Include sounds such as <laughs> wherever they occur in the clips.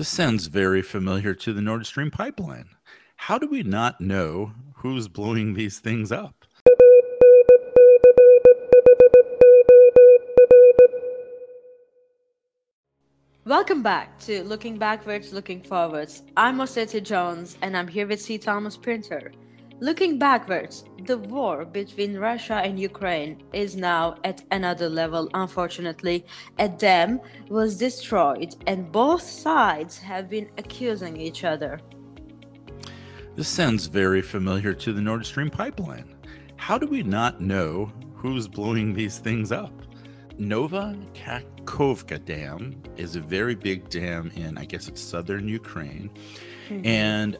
This sounds very familiar to the Nord Stream pipeline. How do we not know who's blowing these things up? Welcome back to Looking Backwards, Looking Forwards. I'm Ossetia Jones and I'm here with C. Thomas Printer. Looking backwards, the war between Russia and Ukraine is now at another level, unfortunately. A dam was destroyed, and both sides have been accusing each other. This sounds very familiar to the Nord Stream pipeline. How do we not know who's blowing these things up? Nova Kakhovka Dam is a very big dam in, I guess it's southern Ukraine. Mm-hmm. And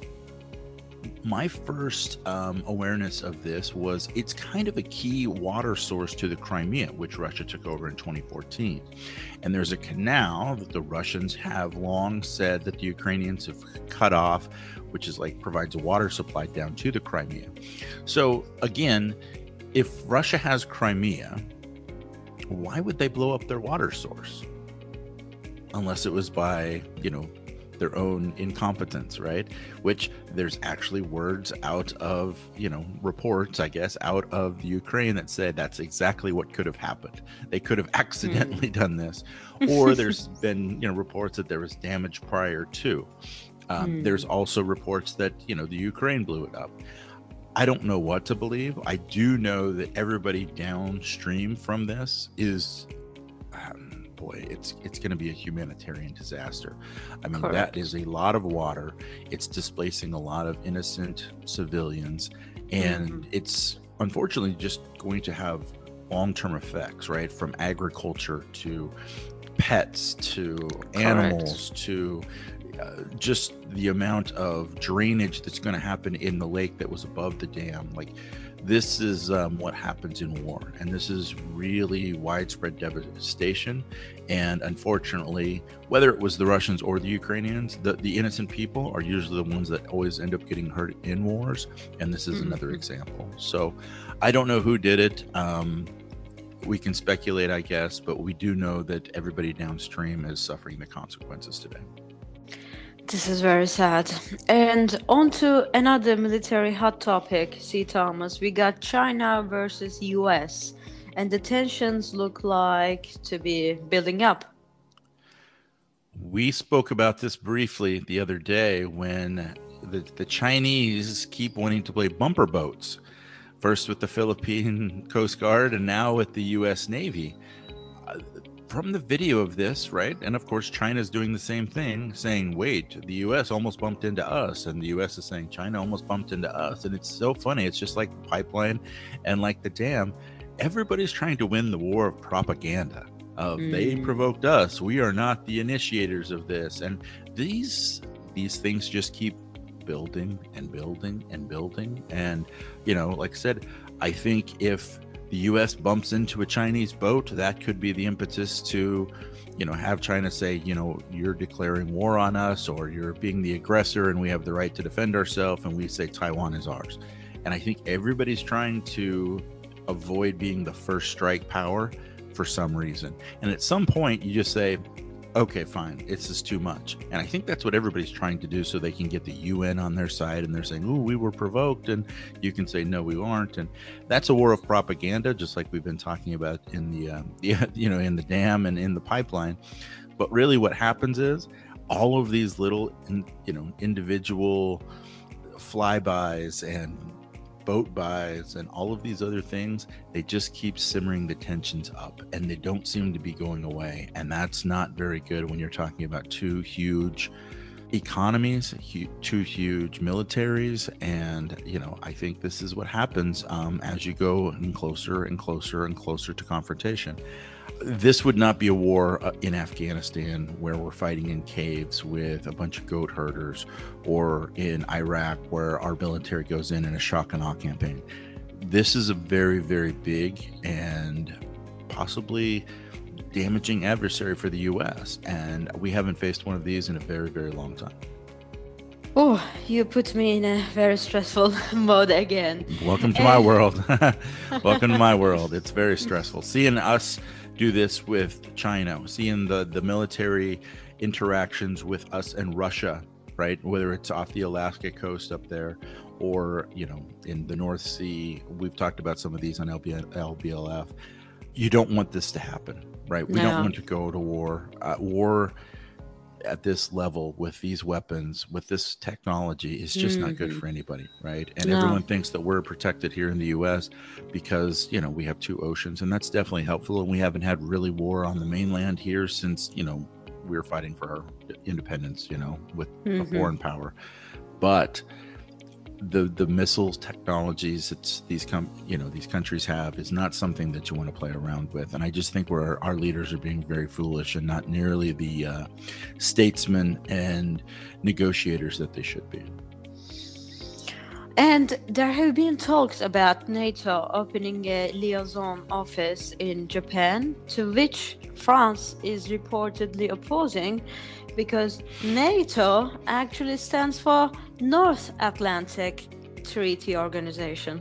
my first um, awareness of this was it's kind of a key water source to the Crimea, which Russia took over in 2014. And there's a canal that the Russians have long said that the Ukrainians have cut off, which is like provides a water supply down to the Crimea. So, again, if Russia has Crimea, why would they blow up their water source? Unless it was by, you know, their own incompetence, right? Which there's actually words out of, you know, reports, I guess, out of the Ukraine that said that's exactly what could have happened. They could have <laughs> accidentally mm. done this. Or there's <laughs> been, you know, reports that there was damage prior to. Um, mm. There's also reports that, you know, the Ukraine blew it up. I don't know what to believe. I do know that everybody downstream from this is boy, it's it's going to be a humanitarian disaster. I mean, Correct. that is a lot of water. It's displacing a lot of innocent civilians, and mm-hmm. it's unfortunately just going to have long-term effects, right? From agriculture to pets to Correct. animals to uh, just the amount of drainage that's going to happen in the lake that was above the dam like this is um, what happens in war and this is really widespread devastation. And unfortunately whether it was the russians or the ukrainians the, the innocent people are usually the ones that always end up getting hurt in wars and this is mm-hmm. another example. So i don't know who did it um, we can speculate i guess but we do know that everybody downstream is suffering the consequences today this is very sad. And on to another military hot topic, C. Thomas. We got China versus US, and the tensions look like to be building up. We spoke about this briefly the other day when the, the Chinese keep wanting to play bumper boats, first with the Philippine <laughs> Coast Guard and now with the US Navy from the video of this, right? And of course, China's doing the same thing, saying, wait, the US almost bumped into us. And the US is saying, China almost bumped into us. And it's so funny. It's just like the pipeline and like the dam. Everybody's trying to win the war of propaganda. Of mm. they provoked us. We are not the initiators of this. And these these things just keep building and building and building. And, you know, like I said, I think if the U.S. bumps into a Chinese boat, that could be the impetus to, you know, have China say, you know, you're declaring war on us or you're being the aggressor and we have the right to defend ourselves, and we say Taiwan is ours. And I think everybody's trying to avoid being the first strike power for some reason. And at some point, you just say, okay, fine, it's just too much. And I think that's what everybody's trying to do so they can get the UN on their side and they're saying, oh, we were provoked. And you can say, no, we aren't. And that's a war of propaganda, just like we've been talking about in the, um, <laughs> you know, in the dam and in the pipeline. But really what happens is all of these little, you know, individual flybys and boat buys and all of these other things, they just keep simmering the tensions up and they don't seem to be going away. And that's not very good when you're talking about two huge economies, two huge militaries. And, you know, I think this is what happens um, as you go closer and closer and closer to confrontation this would not be a war uh, in Afghanistan where we're fighting in caves with a bunch of goat herders or in Iraq where our military goes in in a shock and awe campaign. This is a very, very big and possibly damaging adversary for the U.S., and we haven't faced one of these in a very, very long time. Oh, you put me in a very stressful <laughs> mode again. Welcome to my world. <laughs> Welcome to my world. It's very stressful. Seeing us do this with China, seeing the, the military interactions with us and Russia, right? Whether it's off the Alaska coast up there or, you know, in the North Sea. We've talked about some of these on LB- LBLF. You don't want this to happen, right? We No. don't want to go to war. Uh, war at this level with these weapons with this technology is just not good Mhm. for anybody right and No. everyone thinks that we're protected here in the us because you know we have two oceans and that's definitely helpful and we haven't had really war on the mainland here since you know we were fighting for our independence you know with a Mhm. foreign power but the the missiles technologies it's these com you know these countries have is not something that you want to play around with and i just think where our leaders are being very foolish and not nearly the uh, statesmen and negotiators that they should be And there have been talks about NATO opening a liaison office in Japan, to which France is reportedly opposing because NATO actually stands for North Atlantic Treaty Organization.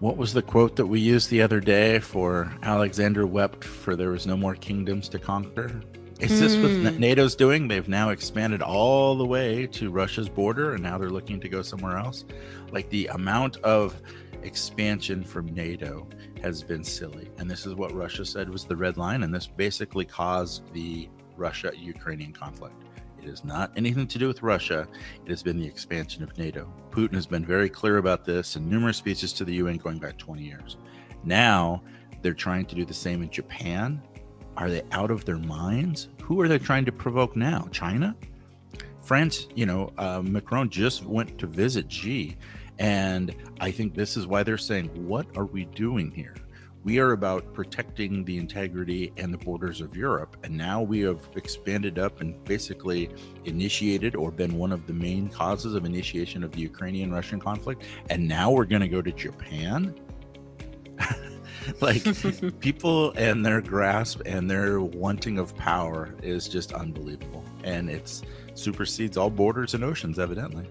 what was the quote that we used the other day for alexander wept for there was no more kingdoms to conquer is this what Hmm. nato's doing? They've now expanded all the way to russia's border and now they're looking to go somewhere else? Like the amount of expansion from nato has been silly and this is what russia said was the red line and this basically caused the russia ukrainian conflict. It has not anything to do with russia. It has been the expansion of nato. Putin has been very clear about this in numerous speeches to the un going back 20 years. Now they're trying to do the same in japan are they out of their minds who are they trying to provoke now china france you know uh, macron just went to visit xi and I think this is why they're saying, what are we doing here? We are about protecting the integrity and the borders of Europe. And now we have expanded up and basically initiated or been one of the main causes of initiation of the Ukrainian Russian conflict. And now we're going to go to Japan. <laughs> <laughs> like people and their grasp and their wanting of power is just unbelievable. And it's supersedes all borders and oceans, evidently.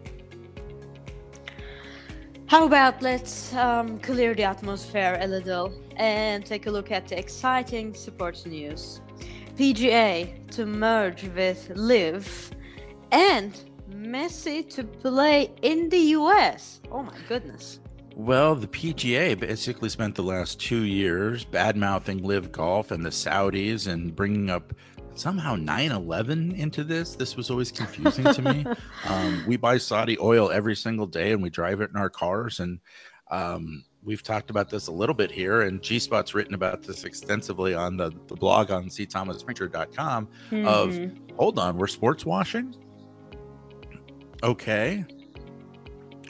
How about let's um, clear the atmosphere a little and take a look at the exciting sports news. PGA to merge with LIV and Messi to play in the US. Oh my goodness. Well, the PGA basically spent the last two years bad mouthing LIV Golf and the Saudis and bringing up somehow 9 11 into this. This was always confusing to me. <laughs> Um, we buy Saudi oil every single day and we drive it in our cars. And um, we've talked about this a little bit here. And G Spot's written about this extensively on the, the blog on cthomasprinter.com of Mhm. hold on, we're sports washing? Okay.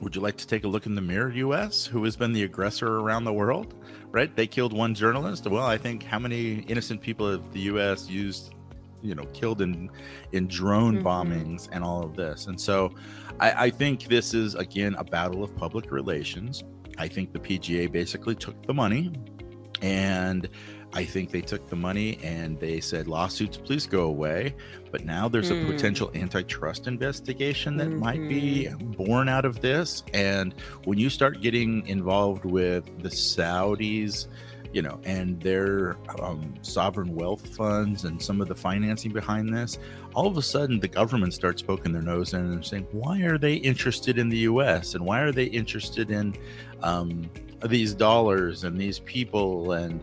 Would you like to take a look in the mirror, US, who has been the aggressor around the world? Right? They killed one journalist. Well, I think how many innocent people have the US used, you know, killed in in drone Mhm. bombings and all of this? And so I, I think this is again a battle of public relations. I think the PGA basically took the money and I think they took the money and they said lawsuits, please go away. But now there's a Hmm. potential antitrust investigation that might be born out of this. And when you start getting involved with the Saudis, you know, and their um, sovereign wealth funds and some of the financing behind this, all of a sudden the government starts poking their nose in and saying, why are they interested in the US? And why are they interested in um, these dollars and these people? And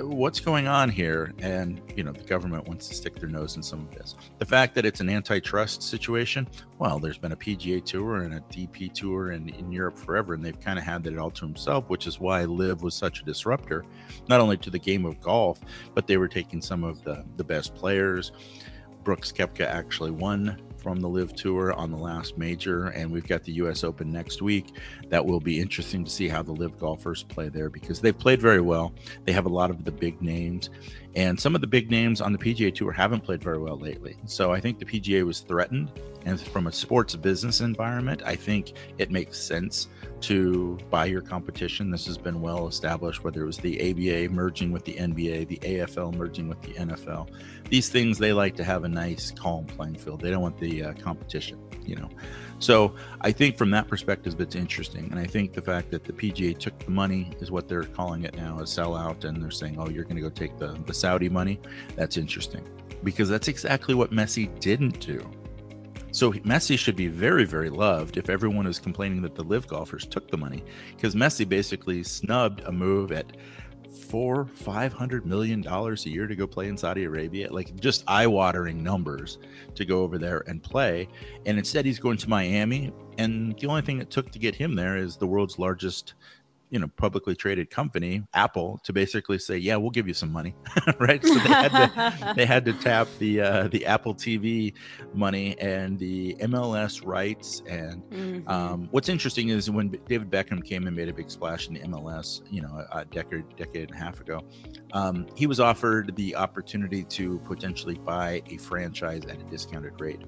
what's going on here? And, you know, the government wants to stick their nose in some of this. The fact that it's an antitrust situation, well, there's been a PGA tour and a DP tour in, in Europe forever, and they've kind of had that all to himself, which is why LIV was such a disruptor, not only to the game of golf, but they were taking some of the, the best players. Brooks Koepka actually won from the LIV Tour on the last major, and we've got the U.S. Open next week. That will be interesting to see how the LIV golfers play there because they've played very well. They have a lot of the big names, and some of the big names on the PGA Tour haven't played very well lately. So I think the PGA was threatened And from a sports business environment, I think it makes sense to buy your competition. This has been well established, whether it was the ABA merging with the NBA, the AFL merging with the NFL. These things, they like to have a nice, calm playing field. They don't want the uh, competition, you know. So I think from that perspective, it's interesting. And I think the fact that the PGA took the money is what they're calling it now, a sellout. And they're saying, oh, you're going to go take the, the Saudi money. That's interesting because that's exactly what Messi didn't do. So Messi should be very, very loved if everyone is complaining that the LIV golfers took the money, because Messi basically snubbed a move at four, five hundred million dollars a year to go play in Saudi Arabia, like just eye-watering numbers to go over there and play. And instead, he's going to Miami, and the only thing it took to get him there is the world's largest you know publicly traded company apple to basically say yeah we'll give you some money. <laughs> Right? So they had to <laughs> they had to tap the uh, the apple tv money and the mls rights. And mm-hmm. um, what's interesting is when david beckham came and made a big splash in the mls you know a decade decade and a half ago um, he was offered the opportunity to potentially buy a franchise at a discounted rate.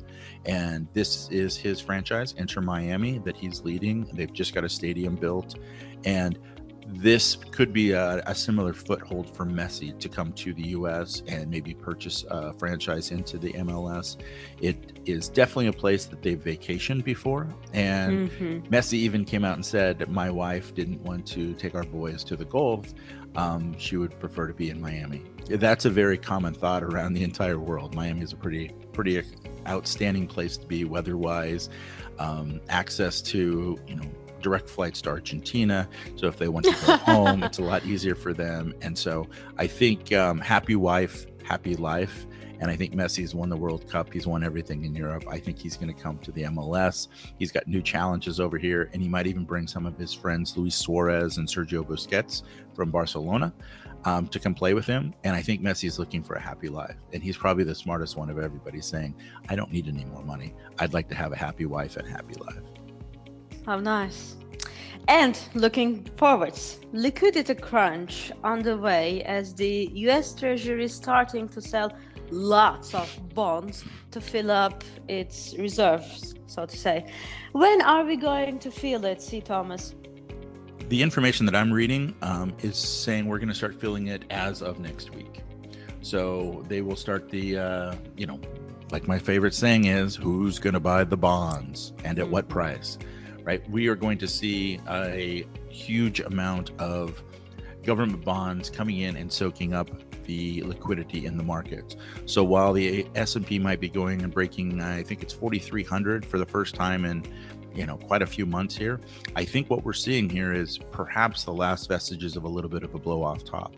And this is his franchise Inter Miami that he's leading. They've just got a stadium built and this could be a, a, similar foothold for Messi to come to the U.S. and maybe purchase a franchise into the MLS. It is definitely a place that they've vacationed before, and mm-hmm. Messi even came out and said, "My wife didn't want to take our boys to the Gulf. Um, she would prefer to be in Miami." That's a very common thought around the entire world. Miami is a pretty, pretty outstanding place to be weather-wise. Um, access to you know direct flights to Argentina. So if they want to go <laughs> home, it's a lot easier for them. And so I think um, happy wife, happy life. And I think Messi's won the World Cup. He's won everything in Europe. I think he's going to come to the MLS. He's got new challenges over here, and he might even bring some of his friends, Luis Suarez and Sergio Busquets from Barcelona, um, to come play with him. And I think Messi is looking for a happy life. And he's probably the smartest one of everybody saying, I don't need any more money. I'd like to have a happy wife and happy life. How nice. And looking forwards, liquidity crunch underway as the US Treasury is starting to sell lots of bonds to fill up its reserves, so to say. When are we going to feel it, C. Thomas? The information that I'm reading um, is saying we're going to start feeling it as of next week. So they will start the, uh, you know, like my favorite saying is, who's going to buy the bonds and at what price? Right? We are going to see a huge amount of government bonds coming in and soaking up the liquidity in the markets. So while the S&P might be going and breaking I think it's 4300 for the first time in you know quite a few months here, I think what we're seeing here is perhaps the last vestiges of a little bit of a blow off top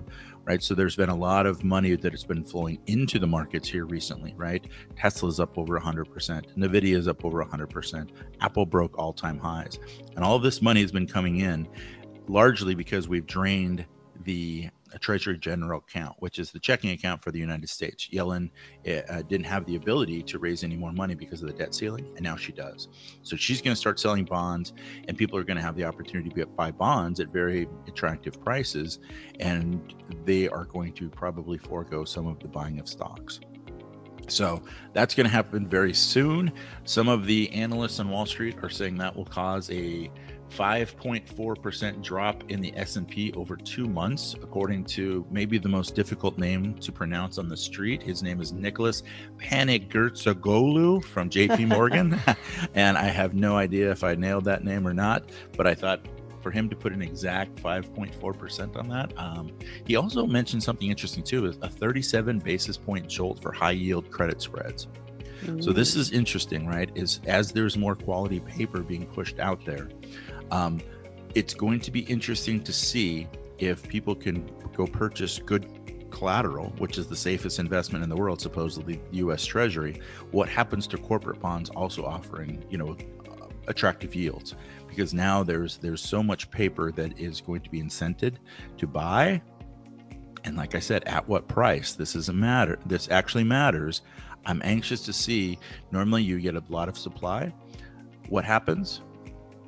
right? So there's been a lot of money that has been flowing into the markets here recently, right? Tesla's up over 100%, Nvidia's up over 100%, Apple broke all-time highs. And all of this money has been coming in largely because we've drained the Treasury General account, which is the checking account for the United States. Yellen eh, uh, didn't have the ability to raise any more money because of the debt ceiling, and now she does. So she's going to start selling bonds, and people are going to have the opportunity to buy bonds at very attractive prices, and they are going to probably forego some of the buying of stocks. So that's going to happen very soon. Some of the analysts on Wall Street are saying that will cause a 5.4% drop in the S&P over 2 months according to maybe the most difficult name to pronounce on the street. His name is Nicholas Panigirtzoglou from JP <laughs> Morgan <laughs> and I have no idea if I nailed that name or not, but I thought for him to put an exact 5.4% on that. Um, he also mentioned something interesting too, a 37 basis point jolt for high yield credit spreads. So this is interesting, right? Is as there's more quality paper being pushed out there, um, it's going to be interesting to see if people can go purchase good collateral, which is the safest investment in the world, supposedly U.S. Treasury. What happens to corporate bonds also offering, you know, attractive yields? Because now there's there's so much paper that is going to be incented to buy, and like I said, at what price? This is a matter. This actually matters. I'm anxious to see. Normally, you get a lot of supply. What happens?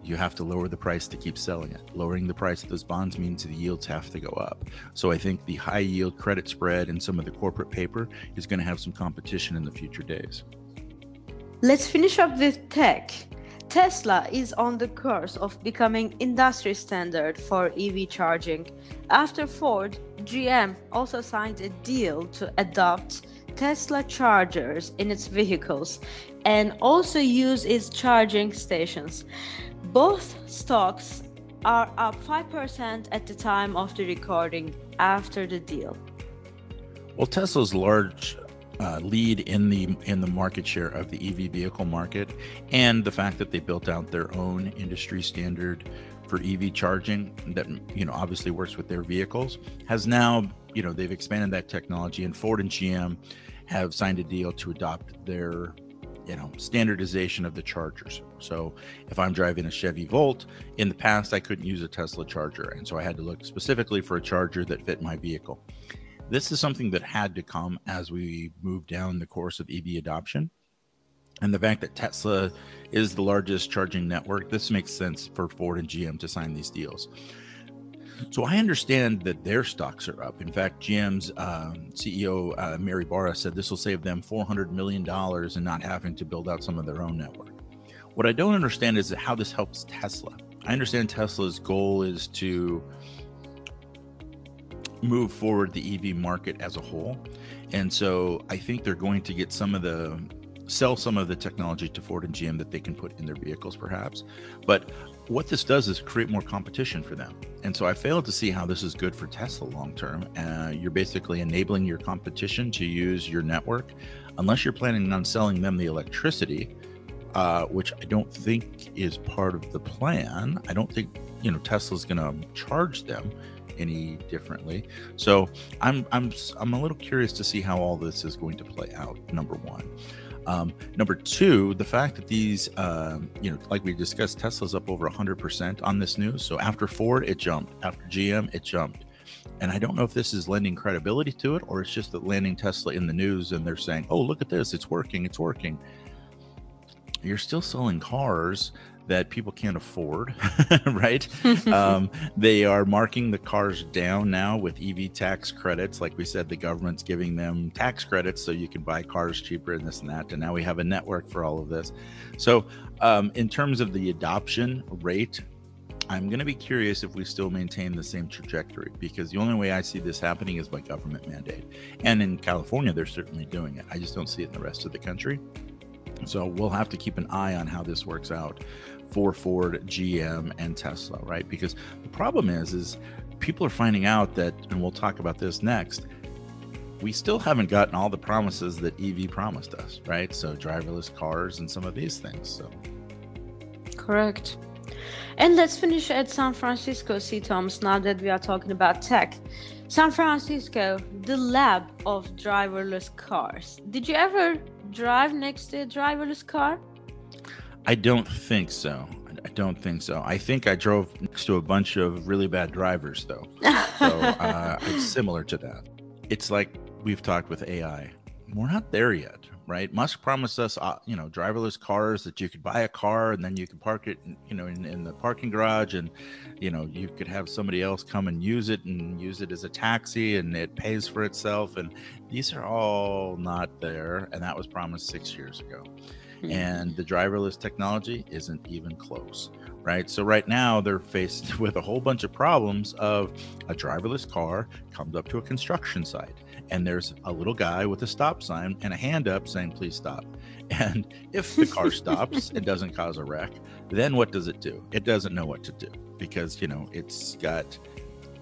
You have to lower the price to keep selling it. Lowering the price of those bonds means the yields have to go up. So I think the high yield credit spread and some of the corporate paper is going to have some competition in the future days. Let's finish up with tech. Tesla is on the course of becoming industry standard for EV charging. After Ford, GM also signed a deal to adopt Tesla chargers in its vehicles and also use its charging stations. Both stocks are up 5% at the time of the recording after the deal. Well, Tesla's large uh, lead in the in the market share of the EV vehicle market, and the fact that they built out their own industry standard for EV charging that you know obviously works with their vehicles has now you know they've expanded that technology, and Ford and GM have signed a deal to adopt their you know standardization of the chargers. So if i'm driving a chevy volt in the past i couldn't use a tesla charger and so i had to look specifically for a charger that fit my vehicle. This is something that had to come as we move down the course of ev adoption and the fact that tesla is the largest charging network this makes sense for ford and gm to sign these deals so I understand that their stocks are up. In fact, GM's um, CEO uh, Mary Barra said this will save them 400 million dollars and not having to build out some of their own network. What I don't understand is how this helps Tesla. I understand Tesla's goal is to move forward the EV market as a whole. And so I think they're going to get some of the sell some of the technology to Ford and GM that they can put in their vehicles perhaps. But what this does is create more competition for them. And so I failed to see how this is good for Tesla long term. Uh, you're basically enabling your competition to use your network unless you're planning on selling them the electricity, uh, which I don't think is part of the plan. I don't think you know Tesla's going to charge them any differently. So I'm I'm I'm a little curious to see how all this is going to play out. Number one. Um, number two, the fact that these, um, you know, like we discussed, Tesla's up over 100% on this news. So after Ford, it jumped. After GM, it jumped. And I don't know if this is lending credibility to it or it's just that landing Tesla in the news and they're saying, oh, look at this, it's working, it's working. You're still selling cars that people can't afford, <laughs> right? um, they are marking the cars down now with EV tax credits. Like we said, the government's giving them tax credits so you can buy cars cheaper and this and that. And now we have a network for all of this. So, um, in terms of the adoption rate, I'm going to be curious if we still maintain the same trajectory because the only way I see this happening is by government mandate. And in California, they're certainly doing it. I just don't see it in the rest of the country. So we'll have to keep an eye on how this works out for Ford, GM, and Tesla, right? Because the problem is, is people are finding out that, and we'll talk about this next. We still haven't gotten all the promises that EV promised us, right? So driverless cars and some of these things. So correct. And let's finish at San Francisco, C. Tom's, now that we are talking about tech. San Francisco, the lab of driverless cars. Did you ever drive next to a driverless car? I don't think so. I don't think so. I think I drove next to a bunch of really bad drivers, though. <laughs> So uh, it's similar to that. It's like we've talked with AI. We're not there yet, right? Musk promised us, uh, you know, driverless cars that you could buy a car and then you can park it, you know, in, in the parking garage, and you know, you could have somebody else come and use it and use it as a taxi, and it pays for itself. And these are all not there, and that was promised six years ago. And the driverless technology isn't even close right? So right now they're faced <laughs> with a whole bunch of problems of a driverless car comes up to a construction site and there's a little guy with a stop sign and a hand up saying please stop. <laughs> And if the car <laughs> stops and doesn't cause a wreck then what does it do? It doesn't know what to do because you know it's got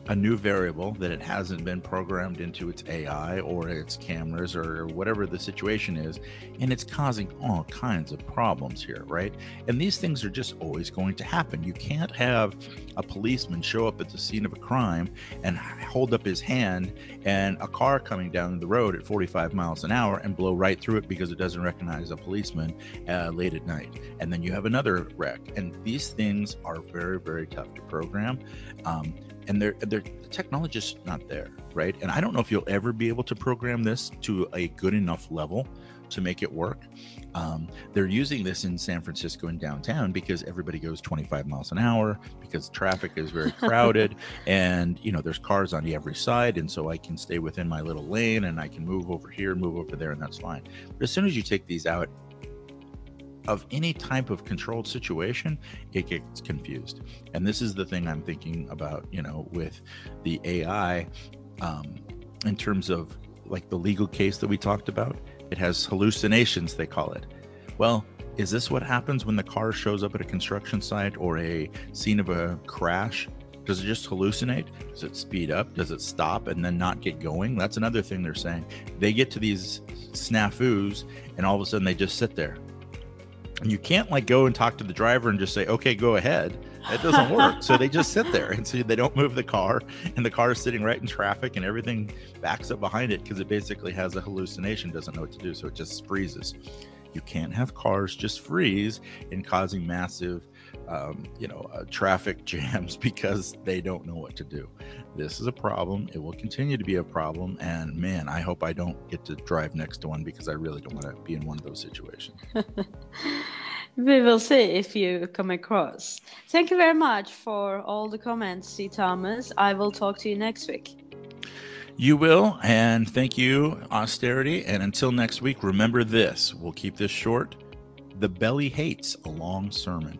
a new variable that it hasn't been programmed into its AI or its cameras or whatever the situation is, and it's causing all kinds of problems here, right? And these things are just always going to happen. You can't have a policeman show up at the scene of a crime and hold up his hand and a car coming down the road at 45 miles an hour and blow right through it because it doesn't recognize a policeman uh, late at night. And then you have another wreck. And these things are very, very tough to program. Um, and they're, they're the technology is not there, right? And I don't know if you'll ever be able to program this to a good enough level to make it work. Um, they're using this in San Francisco and downtown because everybody goes 25 miles an hour because traffic is very <laughs> crowded and you know there's cars on every side and so I can stay within my little lane and I can move over here move over there and that's fine. But as soon as you take these out of any type of controlled situation, it gets confused. And this is the thing I'm thinking about, you know, with the AI um, in terms of like the legal case that we talked about. It has hallucinations, they call it. Well, is this what happens when the car shows up at a construction site or a scene of a crash? Does it just hallucinate? Does it speed up? Does it stop and then not get going? That's another thing they're saying. They get to these snafus and all of a sudden they just sit there and you can't like go and talk to the driver and just say, okay, go ahead. It doesn't work. so they just sit there and so they don't move the car and the car is sitting right in traffic and everything backs up behind it because it basically has a hallucination, doesn't know what to do. So it just freezes. You can't have cars just freeze and causing massive, um, you know, uh, traffic <laughs> jams because they don't know what to do. This is a problem. It will continue to be a problem. And man, I hope I don't get to drive next to one because I really don't want to be in one of those situations. <laughs> we will see if you come across. Thank you very much for all the comments, C. Thomas. I will talk to you next week. You will. And thank you, Austerity. And until next week, remember this we'll keep this short. The belly hates a long sermon.